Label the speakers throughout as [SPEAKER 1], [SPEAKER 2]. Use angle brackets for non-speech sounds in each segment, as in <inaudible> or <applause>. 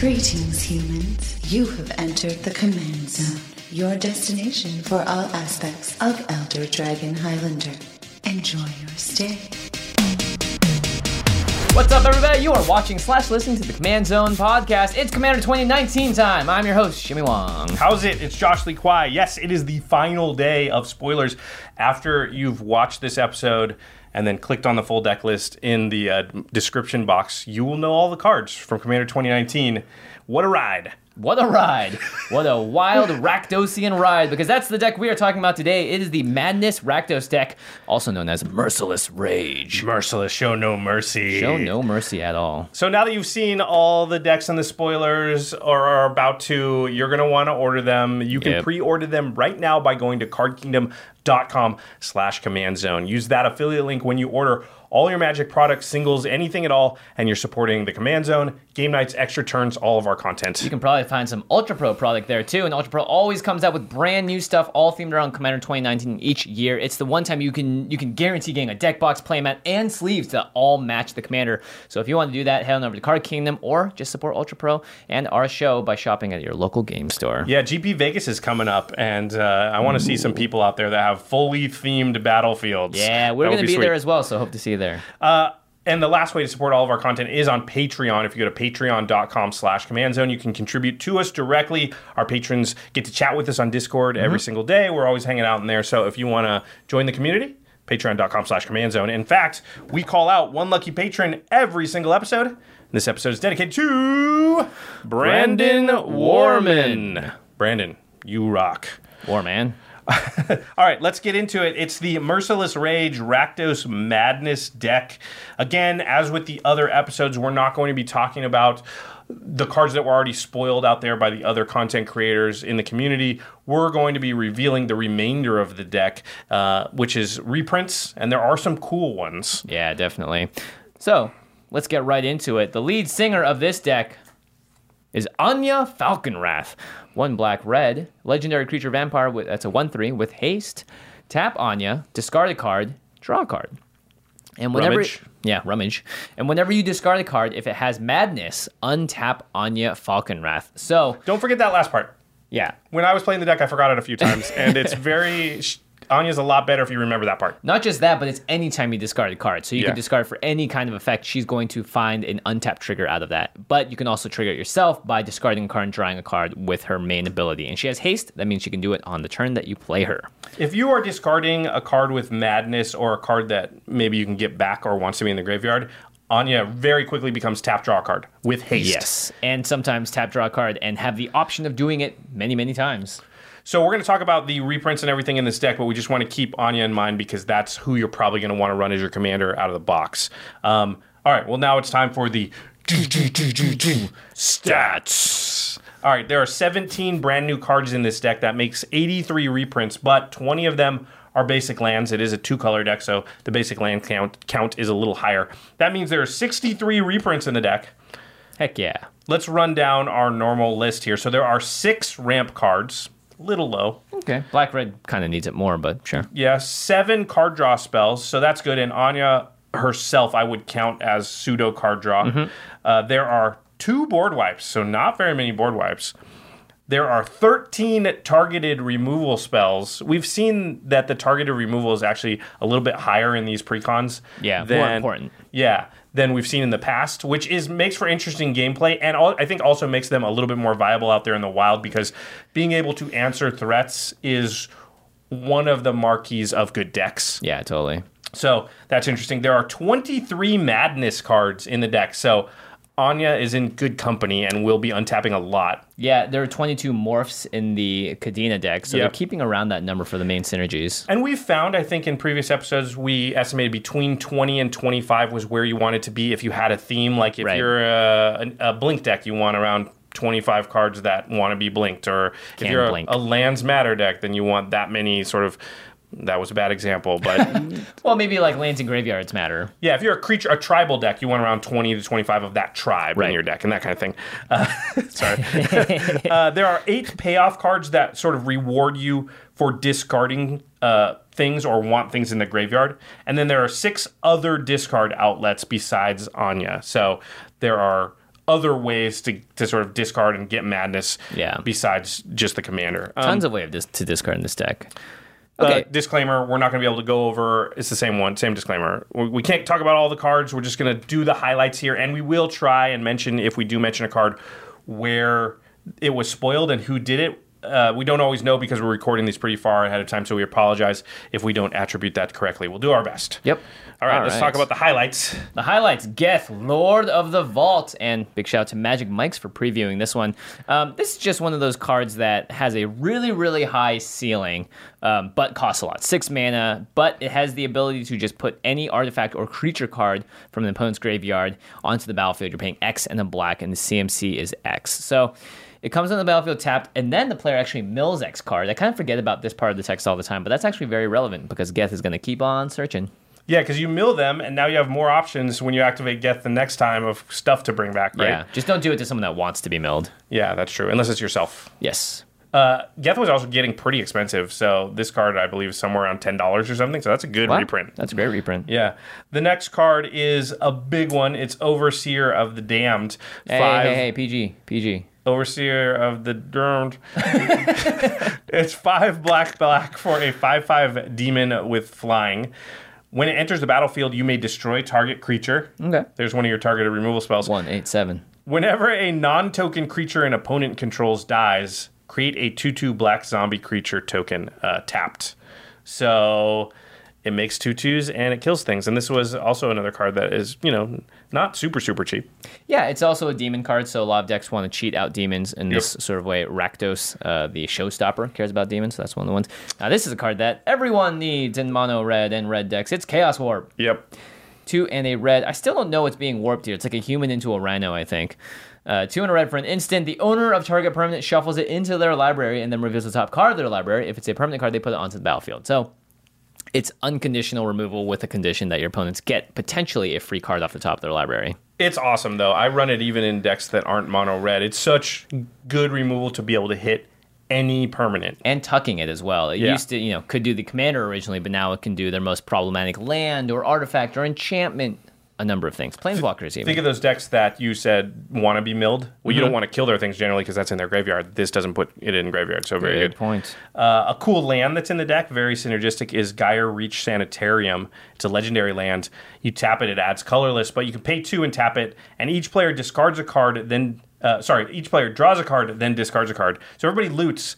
[SPEAKER 1] Greetings, humans. You have entered the Command Zone, your destination for all aspects of Elder Dragon Highlander. Enjoy your stay.
[SPEAKER 2] What's up, everybody? You are watching slash listening to the Command Zone podcast. It's Commander 2019 time. I'm your host, Jimmy Wong.
[SPEAKER 3] How's it? It's Josh Lee Kwai. Yes, it is the final day of spoilers. After you've watched this episode and then clicked on the full deck list in the uh, description box, you will know all the cards from Commander 2019. What a ride!
[SPEAKER 2] What a ride. What a wild Rakdosian ride, because that's the deck we are talking about today. It is the Madness Rakdos deck, also known as Merciless Rage.
[SPEAKER 3] Merciless, show no mercy.
[SPEAKER 2] Show no mercy at all.
[SPEAKER 3] So now that you've seen all the decks and the spoilers, or are about to, you're gonna want to order them. You can
[SPEAKER 2] Yep.
[SPEAKER 3] pre-order them right now by going to cardkingdom.com slash command zone. Use that affiliate link when you order all your magic products, singles, anything at all, and you're supporting the command zone, game nights, extra turns, all of our content.
[SPEAKER 2] You can probably find some Ultra Pro product there too, and Ultra Pro always comes out with brand new stuff, all themed around Commander 2019 each year. It's the one time you can you can guarantee getting a deck box, playmat, and sleeves that all match the Commander. So if you want to do that, head on over to Card Kingdom or just support Ultra Pro and our show by shopping at your local game store.
[SPEAKER 3] Yeah, GP Vegas is coming up, and uh, I want to see some people out there that have fully themed battlefields.
[SPEAKER 2] Yeah, we're gonna be,
[SPEAKER 3] sweet.
[SPEAKER 2] there as well, so hope to see you there.
[SPEAKER 3] Uh, and the last way to support all of our content is on Patreon. If you go to patreon.com slash command zone, you can contribute to us directly. Our patrons get to chat with us on Discord every
[SPEAKER 2] Mm-hmm.
[SPEAKER 3] single day. We're always hanging out in there. So if you want to join the community, patreon.com slash command zone. In fact, we call out one lucky patron every single episode. This episode is dedicated to Brandon Warman. Brandon, you rock.
[SPEAKER 2] War man. <laughs>
[SPEAKER 3] All right, let's get into it. It's the Merciless Rage Rakdos Madness deck. Again, as with the other episodes, we're not going to be talking about the cards that were already spoiled out there by the other content creators in the community. We're going to be revealing the remainder of the deck, uh, which is reprints, and there are some cool ones.
[SPEAKER 2] Yeah, definitely. So let's get right into it. The lead singer of this deck is Anje Falkenrath. One black red, legendary creature vampire with that's a 1 3 with haste. Tap Anje, discard a card, draw a card. And whenever
[SPEAKER 3] Rummage.
[SPEAKER 2] yeah, rummage. And whenever you discard a card, if it has madness, untap Anje Falkenrath. So
[SPEAKER 3] Don't forget that last part.
[SPEAKER 2] yeah,
[SPEAKER 3] When I was playing the deck, I forgot it a few times, and it's <laughs> very. Anje's a lot better if you remember that part.
[SPEAKER 2] Not just that, but it's anytime you discard a card. So you
[SPEAKER 3] Yeah.
[SPEAKER 2] can discard for any kind of effect. She's going to find an untapped trigger out of that. But you can also trigger it yourself by discarding a card and drawing a card with her main ability. And she has haste. That means she can do it on the turn that you play her.
[SPEAKER 3] If you are discarding a card with madness or a card that maybe you can get back or wants to be in the graveyard, Anje very quickly becomes tap draw card with haste.
[SPEAKER 2] Yes. And sometimes tap draw card and have the option of doing it many, many times.
[SPEAKER 3] So we're going to talk about the reprints and everything in this deck, but we just want to keep Anje in mind because that's who you're probably going to want to run as your commander out of the box. Um, all right. Well, now it's time for the stats. All right. There are 17 brand new cards in this deck that makes 83 reprints, but 20 of them are basic lands. It is a two color deck, so the basic land count count is a little higher. That means there are 63 reprints in the deck.
[SPEAKER 2] Heck yeah.
[SPEAKER 3] Let's run down our normal list here. So there are six ramp cards, little low.
[SPEAKER 2] Okay. Black red kind of needs it more, but sure.
[SPEAKER 3] Yeah, seven card draw spells, so that's good. And Anje herself, I would count as pseudo card draw. Uh, there are two board wipes, so not very many board wipes. There are 13 targeted removal spells. We've seen that the targeted removal is actually a little bit higher in these precons.
[SPEAKER 2] Yeah, more
[SPEAKER 3] than-
[SPEAKER 2] important.
[SPEAKER 3] Yeah, than we've seen in the past, which is makes for interesting gameplay, and al- I think also makes them a little bit more viable out there in the wild because being able to answer threats is one of the marquees of good decks.
[SPEAKER 2] Yeah, totally.
[SPEAKER 3] So that's interesting. There are 23 madness cards in the deck. So Anje is in good company and will be untapping a lot.
[SPEAKER 2] Yeah, there are 22 morphs in the Kadena deck, so
[SPEAKER 3] Yep.
[SPEAKER 2] they're keeping around that number for the main synergies.
[SPEAKER 3] And we've found, I think, in previous episodes, we estimated between 20 and 25 was where you wanted to be if you had a theme. Like if
[SPEAKER 2] Right.
[SPEAKER 3] you're uh, a, a, a blink deck, you want around 25 cards that want to be blinked. Or if you're a, a lands matter deck, then you want that many sort of. That was a bad example, but <laughs>
[SPEAKER 2] Well, maybe like lands and graveyards matter.
[SPEAKER 3] yeah, if you're a creature, a tribal deck, you want around 20 to 25 of that tribe in your deck and that kind of thing. Uh, <laughs> sorry. <laughs> uh, there are eight payoff cards that sort of reward you for discarding uh, things or want things in the graveyard. And then there are six other discard outlets besides Anje. So there are other ways to, to sort of discard and get madness
[SPEAKER 2] Yeah.
[SPEAKER 3] besides just the commander. Um,
[SPEAKER 2] Tons of ways dis- to discard in this deck.
[SPEAKER 3] Uh, disclaimer: We're not going to be able to go over. It's the same one, same disclaimer. We, we can't talk about all the cards. We're just going to do the highlights here, and we will try and mention if we do mention a card where it was spoiled and who did it. Uh, we don't always know because we're recording these pretty far ahead of time, so we apologize if we don't attribute that correctly. We'll do our best.
[SPEAKER 2] Yep.
[SPEAKER 3] All right,
[SPEAKER 2] All
[SPEAKER 3] let's
[SPEAKER 2] right.
[SPEAKER 3] talk about the highlights.
[SPEAKER 2] The highlights Geth, Lord of the Vault, and big shout out to Magic Mike's for previewing this one. Um, this is just one of those cards that has a really, really high ceiling, um, but costs a lot. Six mana, but it has the ability to just put any artifact or creature card from the opponent's graveyard onto the battlefield. You're paying X and a black, and the CMC is X. So it comes on the battlefield tapped, and then the player actually mills X card. I kind of forget about this part of the text all the time, but that's actually very relevant because Geth is going to keep on searching.
[SPEAKER 3] Yeah, because you mill them, and now you have more options when you activate Geth the next time of stuff to bring back, right?
[SPEAKER 2] Yeah, just don't do it to someone that wants to be milled.
[SPEAKER 3] Yeah, that's true. Unless it's yourself.
[SPEAKER 2] Yes.
[SPEAKER 3] Uh, Geth was also getting pretty expensive, so this card I believe is somewhere around ten dollars or something. So that's a good
[SPEAKER 2] Wow,
[SPEAKER 3] reprint.
[SPEAKER 2] That's a great reprint.
[SPEAKER 3] Yeah. The next card is a big one. It's Overseer of the Damned.
[SPEAKER 2] Hey,
[SPEAKER 3] Five.
[SPEAKER 2] hey, hey, PG, PG.
[SPEAKER 3] Overseer of the Damned. <laughs> it's five black black for a five five demon with flying. When it enters the battlefield, you may destroy target creature.
[SPEAKER 2] Okay.
[SPEAKER 3] There's one of your targeted removal spells.
[SPEAKER 2] One eight seven.
[SPEAKER 3] Whenever a non-token creature an opponent controls dies, create a 2-2 black zombie creature token uh, tapped. So it makes two twos and it kills things. And this was also another card that is, you know, not super super cheap.
[SPEAKER 2] Yeah, it's also a demon card, so a lot of decks want to cheat out demons in this sort of way. Rakdos, uh, the showstopper, cares about demons, so that's one of the ones. Now, this is a card that everyone needs in mono red and red decks. It's Chaos Warp.
[SPEAKER 3] Yep.
[SPEAKER 2] Two and a red. I still don't know what's being warped here. It's like a human into a rhino, I think. Uh, two and a red for an instant. The owner of target permanent shuffles it into their library and then reveals the top card of their library. If it's a permanent card, they put it onto the battlefield. So it's unconditional removal with a condition that your opponents get potentially a free card off the top of their library.
[SPEAKER 3] It's awesome though. I run it even in decks that aren't mono red. It's such good removal to be able to hit any permanent.
[SPEAKER 2] and tucking it as well. It
[SPEAKER 3] Yeah.
[SPEAKER 2] used to, you know, could do the commander originally, but now it can do their most problematic land or artifact or enchantment, a number of things. Planeswalkers even.
[SPEAKER 3] Think of those decks that you said want to be milled. Well,
[SPEAKER 2] Mm-hmm.
[SPEAKER 3] you don't want to kill their things generally because that's in their graveyard. This doesn't put it in graveyard, so very good.
[SPEAKER 2] point.
[SPEAKER 3] Uh, a cool land that's in the deck, very synergistic, is Geier Reach Sanitarium. It's a legendary land. You tap it, it adds colorless, but you can pay two and tap it, and each player discards a card, then, uh, sorry, each player draws a card, then discards a card. So everybody loots.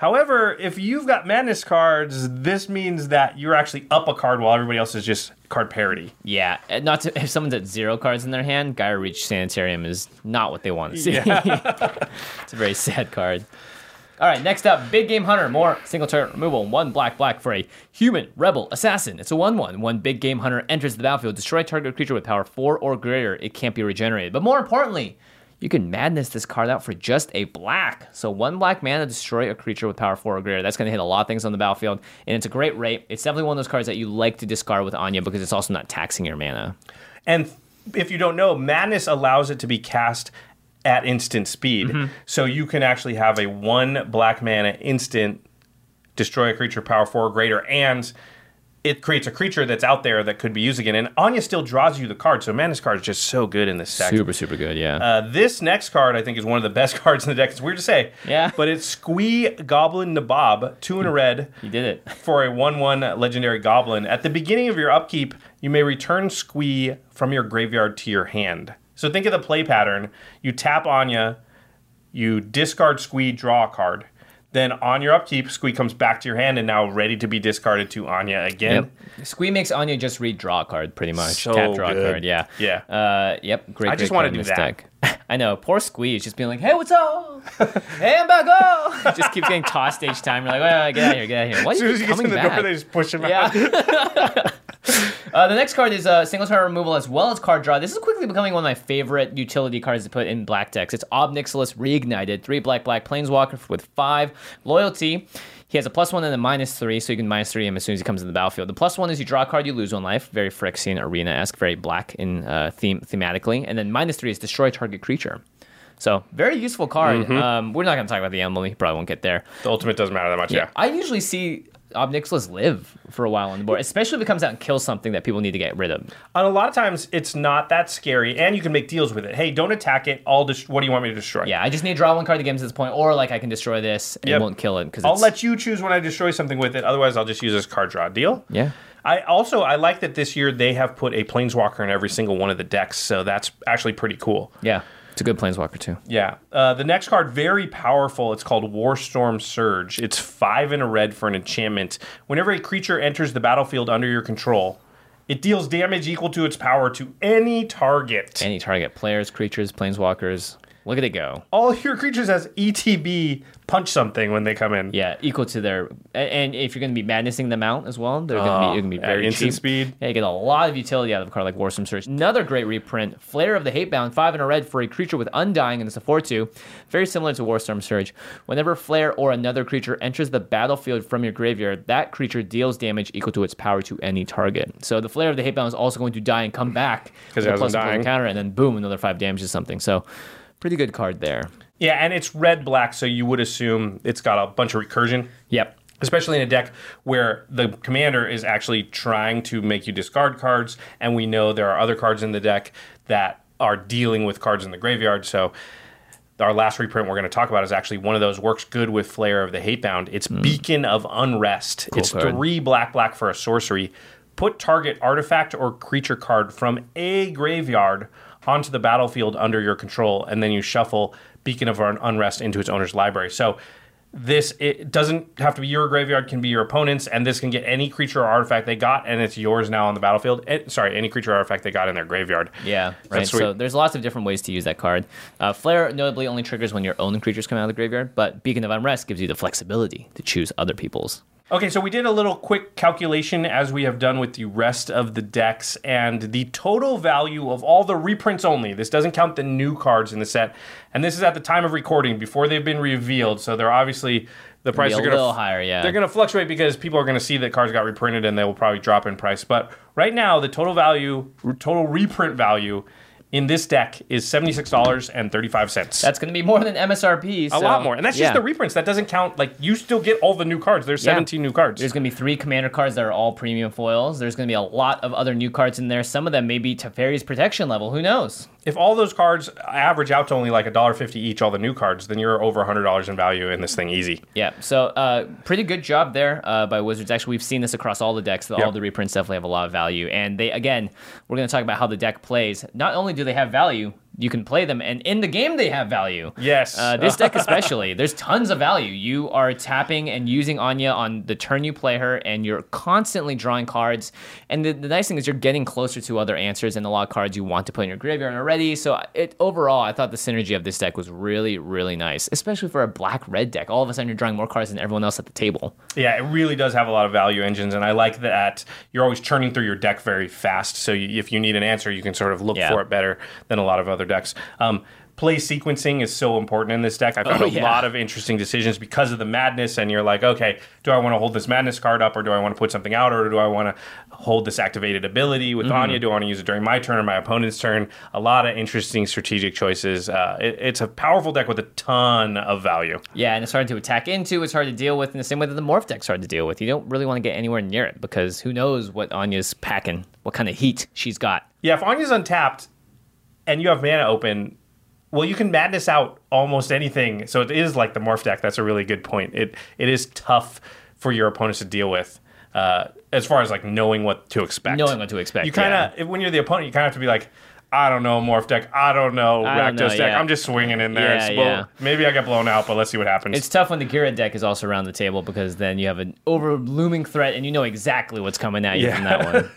[SPEAKER 3] However, if you've got madness cards, this means that you're actually up a card while everybody else is just card parity.
[SPEAKER 2] Yeah, uh, not to, if someone's at zero cards in their hand, Geier Reach Sanitarium is not what they want to see. <laughs> it's a very sad card. All right, next up, Big Game Hunter. More single turn removal. One black, black for a human, rebel, assassin. It's a 1 1. One Big Game Hunter enters the battlefield. Destroy target creature with power 4 or greater. It can't be regenerated. But more importantly, you can madness this card out for just a black. So one black mana, destroy a creature with power 4 or greater. That's going to hit a lot of things on the battlefield. And it's a great rate. It's definitely one of those cards that you like to discard with Anje because it's also not taxing your mana.
[SPEAKER 3] And if you don't know, Madness allows it to be cast at instant speed.
[SPEAKER 2] Mm-hmm.
[SPEAKER 3] So you can actually have a one black mana instant destroy a creature power four or greater, and it creates a creature that's out there that could be used again. And Anje still draws you the card, so Madness card is just so good in this deck.
[SPEAKER 2] Super, super good, yeah.
[SPEAKER 3] Uh, this next card, I think, is one of the best <laughs> cards in the deck. It's weird to say,
[SPEAKER 2] Yeah.
[SPEAKER 3] but it's Squee Goblin Nabob, two in a red
[SPEAKER 2] you did it. <laughs>
[SPEAKER 3] for a 1 1 legendary goblin. At the beginning of your upkeep, you may return Squee from your graveyard to your hand. So think of the play pattern. You tap Anje, you discard Squee, draw a card. Then on your upkeep, Squee comes back to your hand and now ready to be discarded to Anje again.
[SPEAKER 2] Yep. Squee makes Anje just read draw a card pretty much.
[SPEAKER 3] So
[SPEAKER 2] Tap draw
[SPEAKER 3] good.
[SPEAKER 2] card. Yeah.
[SPEAKER 3] Yeah.
[SPEAKER 2] Uh, yep. Great.
[SPEAKER 3] I just
[SPEAKER 2] great
[SPEAKER 3] wanna do that.
[SPEAKER 2] Deck. <laughs> I know. Poor Squee is just being like, "Hey, what's up? <laughs> hey, I'm back. Oh!" <laughs> just keeps getting tossed each time. You're like, "Well, get out of here. Get out of here." Why
[SPEAKER 3] As
[SPEAKER 2] are
[SPEAKER 3] soon
[SPEAKER 2] you
[SPEAKER 3] as he gets
[SPEAKER 2] coming
[SPEAKER 3] in the
[SPEAKER 2] back?
[SPEAKER 3] door, they just push him out.
[SPEAKER 2] Yeah. uh, the next card is uh, single target removal as well as card draw. This is quickly becoming one of my favorite utility cards to put in black decks. It's Ob Nixilis Reignited, three black black planeswalker with five loyalty. He has a plus one and a minus three, so you can minus three him as soon as he comes into the battlefield. The plus one is you draw a card, you lose one life. Very Phyrexian Arena esque, very black in uh, theme thematically. And then minus three is destroy target creature. So very useful card.
[SPEAKER 3] Mm-hmm.
[SPEAKER 2] Um, we're not going to talk about the emblem. You probably won't get there.
[SPEAKER 3] The ultimate doesn't matter that much. Yeah.
[SPEAKER 2] I usually see Ob Nixilis live for a while on the board, especially if it comes out and kills something that people need to get rid of.
[SPEAKER 3] And a lot of times it's not that scary, and you can make deals with it. Hey, don't attack it. I'll just. What do you want me to destroy?
[SPEAKER 2] Yeah, I just need to draw one card to get him to this point, or like I can destroy this and
[SPEAKER 3] Yep.
[SPEAKER 2] it won't kill it because
[SPEAKER 3] I'll let you choose when I destroy something with it. Otherwise, I'll just use this card draw. Deal?
[SPEAKER 2] Yeah.
[SPEAKER 3] I also I like that this year they have put a planeswalker in every single one of the decks, so that's actually pretty cool.
[SPEAKER 2] Yeah, it's a good planeswalker too.
[SPEAKER 3] Yeah. Uh, the next card, very powerful. It's called Warstorm Surge. It's five in a red for an enchantment. Whenever a creature enters the battlefield under your control, it deals damage equal to its power to any target.
[SPEAKER 2] Any target players, creatures, planeswalkers. Look at it go.
[SPEAKER 3] All your creatures has ETB punch something when they come in.
[SPEAKER 2] Yeah, equal to their. And if you're going to be madnessing them out as well, they're going to be, you're gonna be
[SPEAKER 3] ah,
[SPEAKER 2] very
[SPEAKER 3] instant
[SPEAKER 2] cheap.
[SPEAKER 3] speed.
[SPEAKER 2] Yeah, you get a lot of utility out of a card like Warstorm Surge. Another great reprint, Flayer of the Hatebound, five in a red for a creature with Undying, and it's a 4-2. Very similar to Warstorm Surge. Whenever Flayer or another creature enters the battlefield from your graveyard, that creature deals damage equal to its power to any target. So the Flayer of the Hatebound is also going to die and come back <laughs> because
[SPEAKER 3] it
[SPEAKER 2] a
[SPEAKER 3] has
[SPEAKER 2] plus one
[SPEAKER 3] Undying.
[SPEAKER 2] counter, and then boom, another five damage to something. So pretty good card there.
[SPEAKER 3] Yeah, and it's red black, so you would assume it's got a bunch of recursion.
[SPEAKER 2] Yep.
[SPEAKER 3] Especially in a deck where the commander is actually trying to make you discard cards, and we know there are other cards in the deck that are dealing with cards in the graveyard. So our last reprint we're going to talk about is actually one of those works good with Flayer of the Hatebound. It's hmm. Beacon of Unrest. it's
[SPEAKER 2] card.
[SPEAKER 3] three black black for a sorcery. Put target artifact or creature card from a graveyard onto the battlefield under your control, and then you shuffle Beacon of Unrest into its owner's library. So this it doesn't have to be your graveyard can be your opponent's and this can get any creature or artifact they got and it's yours now on the battlefield Eh, sorry any creature or artifact they got in their graveyard
[SPEAKER 2] Yeah, right. So there's lots of different ways to use that card. Uh, Flayer notably only triggers when your own creatures come out of the graveyard, but Beacon of Unrest gives you the flexibility to choose other people's.
[SPEAKER 3] Okay, so we did a little quick calculation as we have done with the rest of the decks, and the total value of all the reprints only. This doesn't count the new cards in the set, and this is at the time of recording before they've been revealed. So they're obviously the price
[SPEAKER 2] be a
[SPEAKER 3] are going
[SPEAKER 2] little higher, yeah.
[SPEAKER 3] They're going to fluctuate because people are going to see that cards got reprinted, and they will probably drop in price. But right now, the total value, total reprint value in this deck is seventy six dollars and thirty five cents.
[SPEAKER 2] That's going to be more than MSRP.
[SPEAKER 3] a lot more, and that's
[SPEAKER 2] yeah.
[SPEAKER 3] just the reprints. That doesn't count. Like you still get all the new cards. There's
[SPEAKER 2] Yeah.
[SPEAKER 3] seventeen new cards.
[SPEAKER 2] There's going to be three commander cards that are all premium foils. There's going to be a lot of other new cards in there. Some of them may be Teferi's protection level. Who knows?
[SPEAKER 3] If all those cards average out to only like a dollar fifty each, all the new cards, then you're over hundred dollars in value in this thing easy.
[SPEAKER 2] Yeah, so uh, pretty good job there uh, by Wizards. Actually, we've seen this across all the decks. That All the reprints definitely have a lot of value. And they, again, we're going to talk about how the deck plays. Not only do they have value, you can play them, and in the game they have value.
[SPEAKER 3] Yes.
[SPEAKER 2] Uh, this deck especially, <laughs> there's tons of value. You are tapping and using Anje on the turn you play her, and you're constantly drawing cards. And the, the nice thing is you're getting closer to other answers and a lot of cards you want to put in your graveyard already. So it overall, I thought the synergy of this deck was really, really nice, especially for a black red deck. All of a sudden, you're drawing more cards than everyone else at the table.
[SPEAKER 3] Yeah, it really does have a lot of value engines, and I like that you're always churning through your deck very fast. So you, if you need an answer, you can sort of look
[SPEAKER 2] Yeah.
[SPEAKER 3] for it better than a lot of other decks. Um, play sequencing is so important in this deck. I found
[SPEAKER 2] Oh,
[SPEAKER 3] a
[SPEAKER 2] yeah.
[SPEAKER 3] lot of interesting decisions because of the madness, and you're like, okay, do I want to hold this madness card up, or do I want to put something out, or do I want to hold this activated ability with
[SPEAKER 2] Mm-hmm.
[SPEAKER 3] Anje? Do I want to use it during my turn or my opponent's turn? A lot of interesting strategic choices. Uh, it, it's a powerful deck with a ton of value.
[SPEAKER 2] Yeah, and it's hard to attack into. It's hard to deal with in the same way that the morph deck's hard to deal with. You don't really want to get anywhere near it because who knows what Anje's packing, what kind of heat she's got.
[SPEAKER 3] Yeah, if Anje's untapped and you have mana open, well, you can madness out almost anything. So it is like the morph deck. That's a really good point. It it is tough for your opponents to deal with. Uh, as far as like knowing what to expect,
[SPEAKER 2] Knowing what to expect,
[SPEAKER 3] You kind of when you're the opponent, you kind of have to be like, I don't know, Morph deck. I don't know,
[SPEAKER 2] I don't
[SPEAKER 3] Rakdos deck.
[SPEAKER 2] yeah.
[SPEAKER 3] I'm just swinging in there.
[SPEAKER 2] Yeah,
[SPEAKER 3] It's- well,
[SPEAKER 2] yeah.
[SPEAKER 3] Maybe I get blown out, but let's see what happens.
[SPEAKER 2] It's tough when the Ghired deck is also around the table because then you have an over looming threat and you know exactly what's coming at you from that one.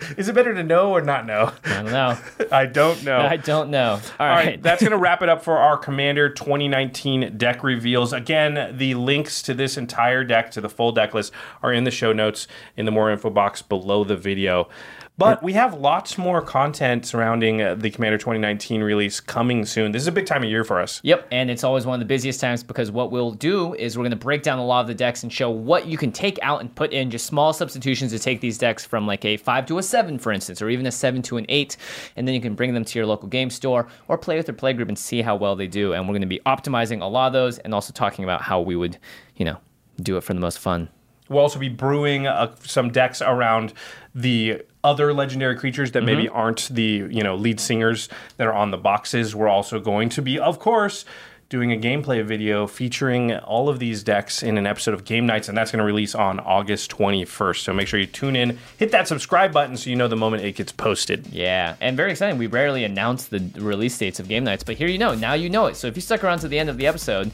[SPEAKER 2] <laughs>
[SPEAKER 3] Is it better to know or not know?
[SPEAKER 2] I don't know. <laughs>
[SPEAKER 3] I don't know.
[SPEAKER 2] I don't know. All
[SPEAKER 3] All
[SPEAKER 2] right.
[SPEAKER 3] right, that's going <laughs> to wrap it up for our Commander 2019 deck reveals. Again, the links to this entire deck, to the full deck list, are in the show notes in the more info box below the video. But we have lots more content surrounding uh, the Commander 2019 release coming soon. This is a big time of year for us.
[SPEAKER 2] Yep, and it's always one of the busiest times because what we'll do is we're going to break down a lot of the decks and show what you can take out and put in just small substitutions to take these decks from like a 5 to a 7, for instance, or even a 7 to an 8, and then you can bring them to your local game store or play with your playgroup and see how well they do. And we're going to be optimizing a lot of those and also talking about how we would, you know, do it for the most fun.
[SPEAKER 3] We'll also be brewing uh, some decks around the other legendary creatures that maybe mm-hmm. aren't the you know lead singers that are on the boxes. We're also going to be, of course, doing a gameplay video featuring all of these decks in an episode of Game Nights, and that's going to release on August 21st. So make sure you tune in, hit that subscribe button so you know the moment it gets posted.
[SPEAKER 2] Yeah, and very exciting. We rarely announce the release dates of game nights, but here you know. Now you know it. So if you stuck around to the end of the episode,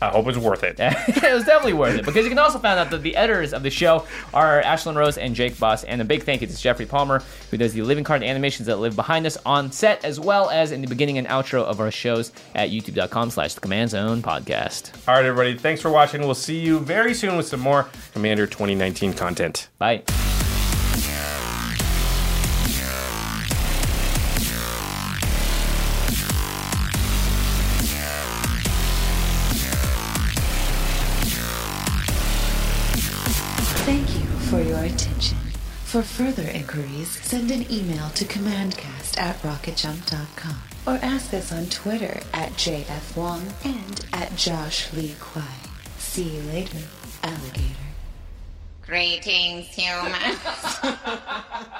[SPEAKER 3] I hope it's worth it. <laughs>
[SPEAKER 2] it was definitely worth it because you can also find out that the editors of the show are Ashlyn Rose and Jake Boss. And a big thank you to Jeffrey Palmer, who does the living card animations that live behind us on set, as well as in the beginning and outro of our shows at youtube.com slash the command zone podcast.
[SPEAKER 3] All right, everybody, thanks for watching. We'll see you very soon with some more Commander 2019 content.
[SPEAKER 2] Bye.
[SPEAKER 1] For further inquiries, send an email to commandcast at rocketjump.com or ask us on Twitter at JF Wong and at Josh Lee Kwai. See you later, alligator.
[SPEAKER 4] Greetings, humans. <laughs>